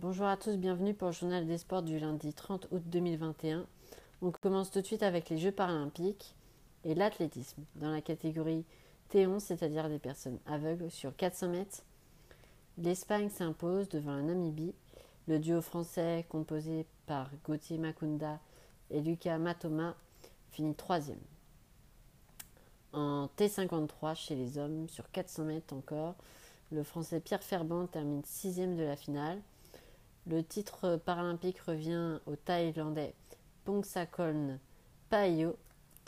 Bonjour à tous, bienvenue pour le journal des sports du lundi 30 août 2021. On commence tout de suite avec les Jeux paralympiques et l'athlétisme. Dans la catégorie T11, c'est-à-dire des personnes aveugles sur 400 mètres, l'Espagne s'impose devant la Namibie. Le duo français composé par Gauthier Makunda et Lucas Matoma finit troisième. En T53 chez les hommes sur 400 mètres encore, le français Pierre Ferban termine sixième de la finale. Le titre paralympique revient au Thaïlandais Pongsakorn Paio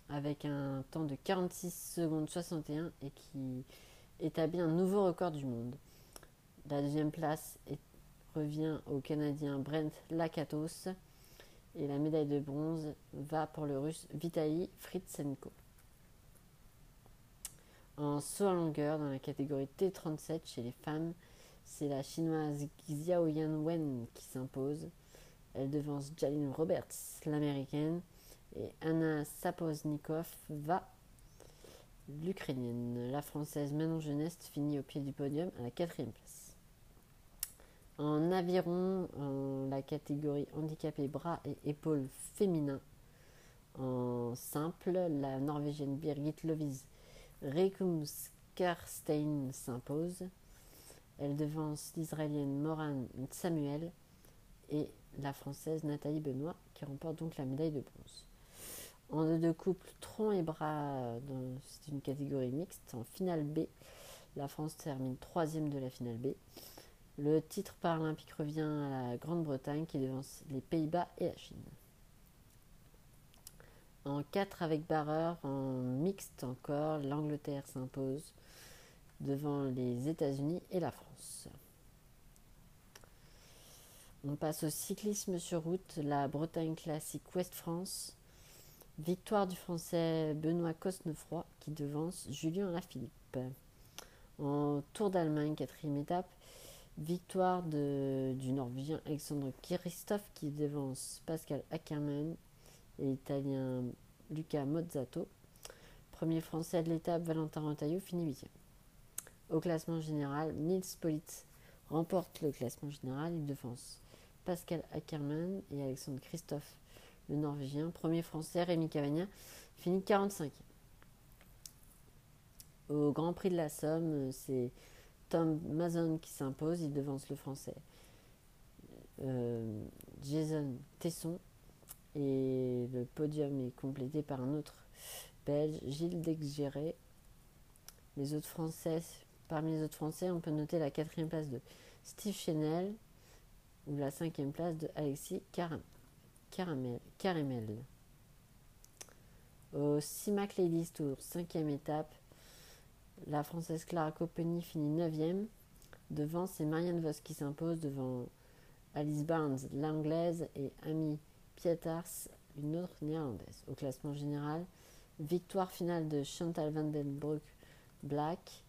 avec un temps de 46 secondes 61 et qui établit un nouveau record du monde. La deuxième place revient au Canadien Brent Lakatos et la médaille de bronze va pour le russe Vitaly Fritsenko. En saut à longueur dans la catégorie T37 chez les femmes, c'est la chinoise Xiao Wen qui s'impose. Elle devance Jalyn Roberts, l'américaine, et Anna Sapoznikov va l'ukrainienne. La française Manon Geneste finit au pied du podium à la quatrième place. En aviron, la catégorie handicapé bras et épaules féminins, en simple, la norvégienne Birgit Lovis Rekumskarstein s'impose. Elle devance l'israélienne Moran Samuel et la française Nathalie Benoît qui remporte donc la médaille de bronze. En deux de couple, tronc et bras, c'est une catégorie mixte. En finale B, la France termine troisième de la finale B. Le titre paralympique revient à la Grande-Bretagne qui devance les Pays-Bas et la Chine. En 4 avec barreur, en mixte encore, l'Angleterre s'impose devant les États-Unis et la France. On passe au cyclisme sur route, la Bretagne classique Ouest-France. Victoire du Français Benoît Cosnefroy qui devance Julien Lafilippe. En Tour d'Allemagne, quatrième étape, victoire du Norvégien Alexandre Christophe qui devance Pascal Ackermann et l'Italien Luca Mozzato. Premier français de l'étape, Valentin Rentaillot finit huitième. Au classement général, Nils Politz remporte le classement général. Il devance Pascal Ackermann et Alexandre Christophe, le Norvégien. Premier français, Rémi Cavagna, finit 45 Au Grand Prix de la Somme, c'est Tom Mazon qui s'impose. Il devance le français euh, Jason Tesson et le podium est complété par un autre belge, Gilles Dexgéré. Les autres Français, parmi les autres Français, on peut noter la quatrième place de Steve Chenel ou la cinquième place de Alexis Caramel. Au CIMAC Ladies Tour, cinquième étape, la Française Clara Coppeni finit neuvième. Devant, c'est Marianne Vos qui s'impose devant Alice Barnes, l'anglaise, et Amy Pietars, une autre néerlandaise. Au classement général, victoire finale de Chantal van den Broek Black,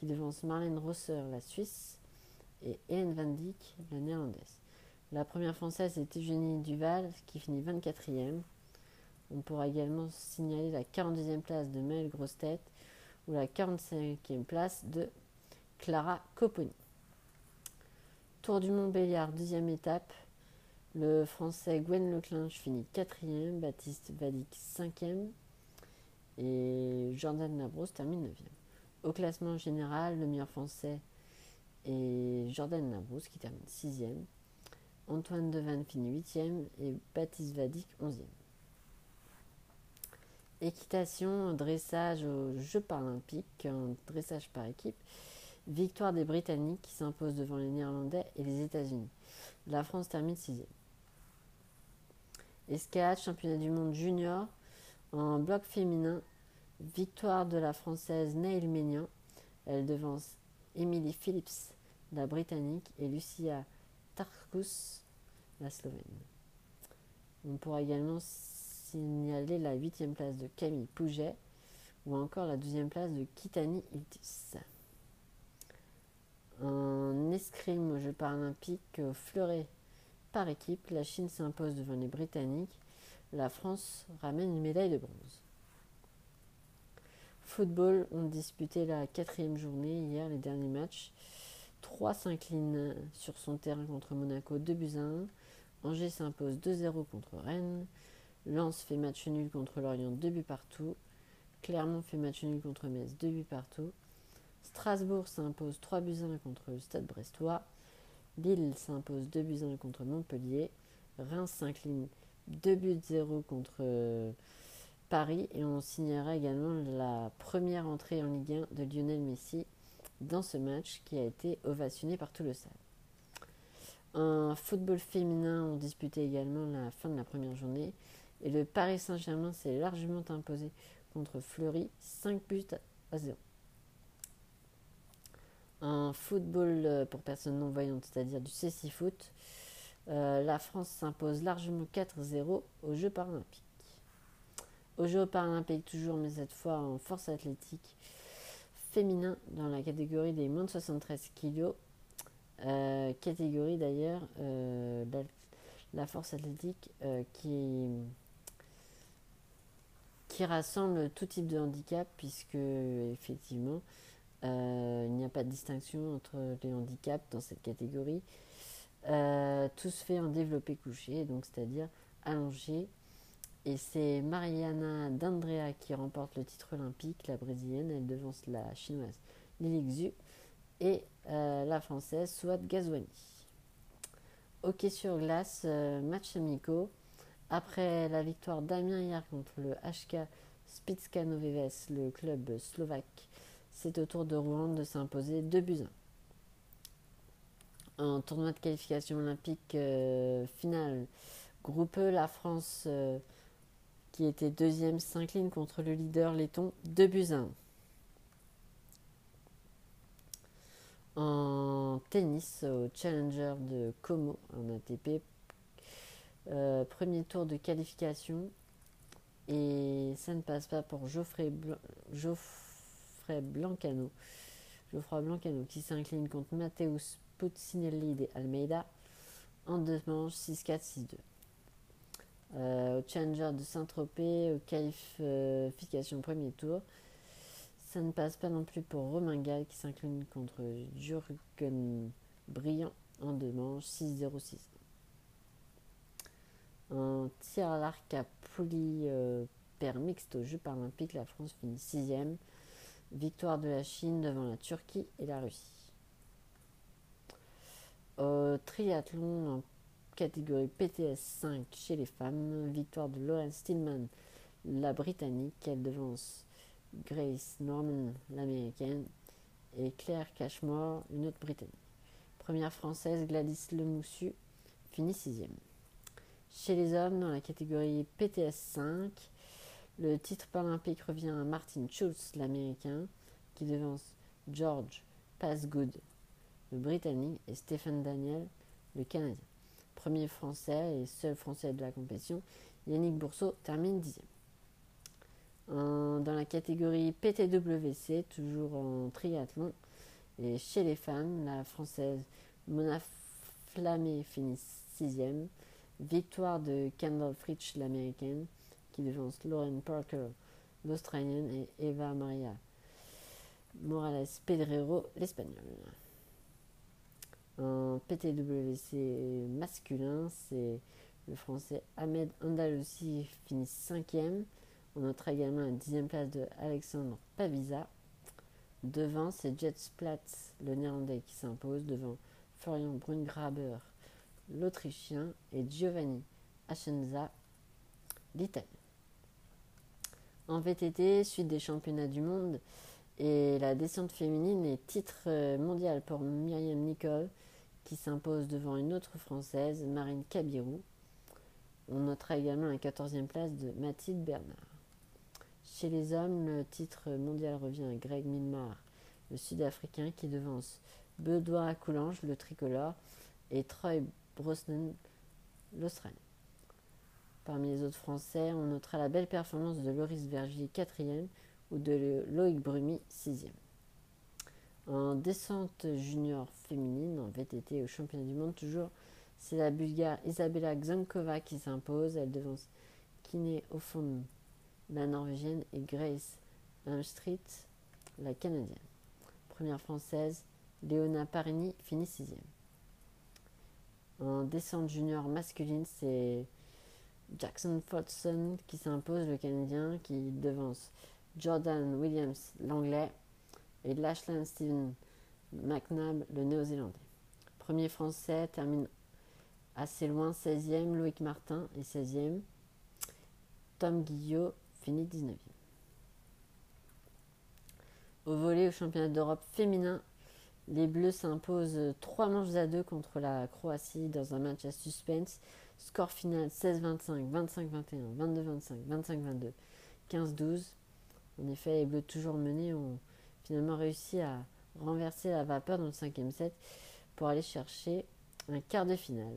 qui devance Marlène Rosser, la Suisse, et Hélène van Dijk, la néerlandaise. La première française est Eugénie Duval, qui finit 24e. On pourra également signaler la 42e place de Maëlle Grostet ou la 45e place de Clara Copponi. Tour du Mont Béliard, deuxième étape. Le français Gwen Leclinch finit quatrième, Baptiste Vadic cinquième et Jordan Labrousse termine neuvième. Au classement général, le meilleur français est Jordan Labrousse qui termine sixième. Antoine Devanne finit huitième et Baptiste Vadic onzième. Équitation, dressage aux Jeux paralympiques, dressage par équipe. Victoire des Britanniques qui s'imposent devant les Néerlandais et les États-Unis. La France termine sixième. Escalade, championnat du monde junior. En bloc féminin, victoire de la française Neil Ménian. Elle devance Emily Phillips, la britannique, et Lucia Tarkus, la slovène. On pourra également signaler la huitième place de Camille Pouget ou encore la douzième place de Kitani Iltis. En escrime aux Jeux paralympiques au fleuret par équipe, la Chine s'impose devant les Britanniques. La France ramène une médaille de bronze. Football, on disputé la quatrième journée hier, les derniers matchs. 3 s'incline sur son terrain contre Monaco 2 buts à 1. Angers s'impose 2-0 contre Rennes. Lens fait match nul contre Lorient 2 buts partout. Clermont fait match nul contre Metz 2 buts partout. Strasbourg s'impose 3 buts 1 contre le Stade Brestois. Lille s'impose 2 buts 1 contre Montpellier. Reims s'incline 2 buts 0 contre Paris. Et on signera également la première entrée en Ligue 1 de Lionel Messi dans ce match qui a été ovationné par tout le stade. En football féminin, on disputait également la fin de la première journée. Et le Paris Saint-Germain s'est largement imposé contre Fleury, 5 buts à 0. En football euh, pour personnes non-voyantes, c'est-à-dire du CC Foot, euh, la France s'impose largement 4-0 aux Jeux paralympiques. Aux Jeux paralympiques toujours, mais cette fois en force athlétique féminin dans la catégorie des moins de 73 kg. Euh, catégorie d'ailleurs, la, la, force athlétique qui qui rassemble tout type de handicap, puisque effectivement, euh, il n'y a pas de distinction entre les handicaps dans cette catégorie. Euh, tout se fait en développé couché, donc c'est-à-dire allongé. Et c'est Mariana D'Andrea qui remporte le titre olympique, la brésilienne. Elle devance la chinoise Lili Xu et euh, la française Swat Gazwani. Hockey sur glace, match amicaux. Après la victoire d'Amiens hier contre le HK Spitskano le club slovaque, c'est au tour de Rouen de s'imposer 2 buts 1. En tournoi de qualification olympique euh, finale, groupe E, la France, euh, qui était deuxième, s'incline contre le leader letton 2 buts 1. En tennis, au Challenger de Como, en ATP, euh, premier tour de qualification. Et ça ne passe pas pour Geoffrey, Geoffrey Blancano. Geoffroy Blancano qui s'incline contre Matteus Puccinelli de Almeida en deux manches 6-4, 6-2. Euh, au Challenger de Saint-Tropez, qualification premier tour. Ça ne passe pas non plus pour Romain Gall qui s'incline contre Jürgen Briand en deux manches 6-0-6. En tir à l'arc à pouli euh, paire mixte aux Jeux paralympiques, la France finit sixième. Victoire de la Chine devant la Turquie et la Russie. Au triathlon en catégorie PTS 5 chez les femmes, victoire de Lauren Stillman, la britannique, elle devance Grace Norman, l'américaine, et Claire Cashmore, une autre britannique. Première française, Gladys Lemoussu, finit sixième. Chez les hommes, dans la catégorie PTS 5, le titre paralympique revient à Martin Schulz, l'américain, qui devance George Passgood, le britannique, et Stephen Daniel, le canadien. Premier français et seul français de la compétition, Yannick Bourseau termine dixième. dans la catégorie PTWC, toujours en triathlon, et chez les femmes, la française Mona Flamé finit sixième. Victoire de Kendall Fritsch, l'américaine, qui devance Lauren Parker, l'australienne, et Eva Maria Morales Pedrero, l'espagnole. En PTWC masculin, c'est le français Ahmed Andalusi finit cinquième. On notera également la dixième place de Alexandre Pavisa. Devant, c'est Jets Platz, le néerlandais, qui s'impose devant Florian Brungraber, l'Autrichien, et Giovanni Ascenza, l'Italien. En VTT, suite des championnats du monde et la descente féminine et titre mondial pour Myriam Nicole qui s'impose devant une autre française, Marine Cabirou. On notera également la 14e place de Mathilde Bernard. Chez les hommes, le titre mondial revient à Greg Milmar, le Sud-Africain qui devance Bedoin Coulange, le tricolore, et Troy Brosnan, l'Australie. Parmi les autres Français, on notera la belle performance de Loris Vergier, 4e, ou de Loïc Brumy, 6e. En descente junior féminine, en VTT au championnat du monde, toujours, c'est la Bulgare Isabella Xankova qui s'impose. Elle devance Kiné Ofon, la Norvégienne, et Grace Street, la Canadienne. Première française, Léona Parini finit sixième. En descente junior masculine, c'est Jackson Fodson qui s'impose, le Canadien, qui devance Jordan Williams, l'Anglais, et Lachlan Steven McNabb, le Néo-Zélandais. Premier Français termine assez loin, 16e, Loïc Martin est 16e. Tom Guillot finit 19e. Au volet au championnat d'Europe féminin, les Bleus s'imposent 3 manches à 2 contre la Croatie dans un match à suspense. Score final 16-25, 25-21, 22-25, 25-22, 15-12. En effet, les Bleus toujours menés ont finalement réussi à renverser la vapeur dans le cinquième set pour aller chercher un quart de finale.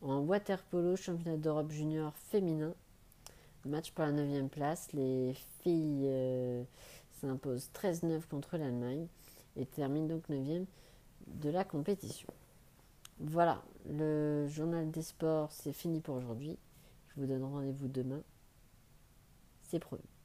En water polo, championnat d'Europe junior féminin, match pour la 9 place. Les filles euh, s'imposent 13-9 contre l'Allemagne et terminent donc 9 de la compétition. Voilà, le journal des sports, c'est fini pour aujourd'hui. Je vous donne rendez-vous demain. C'est promis.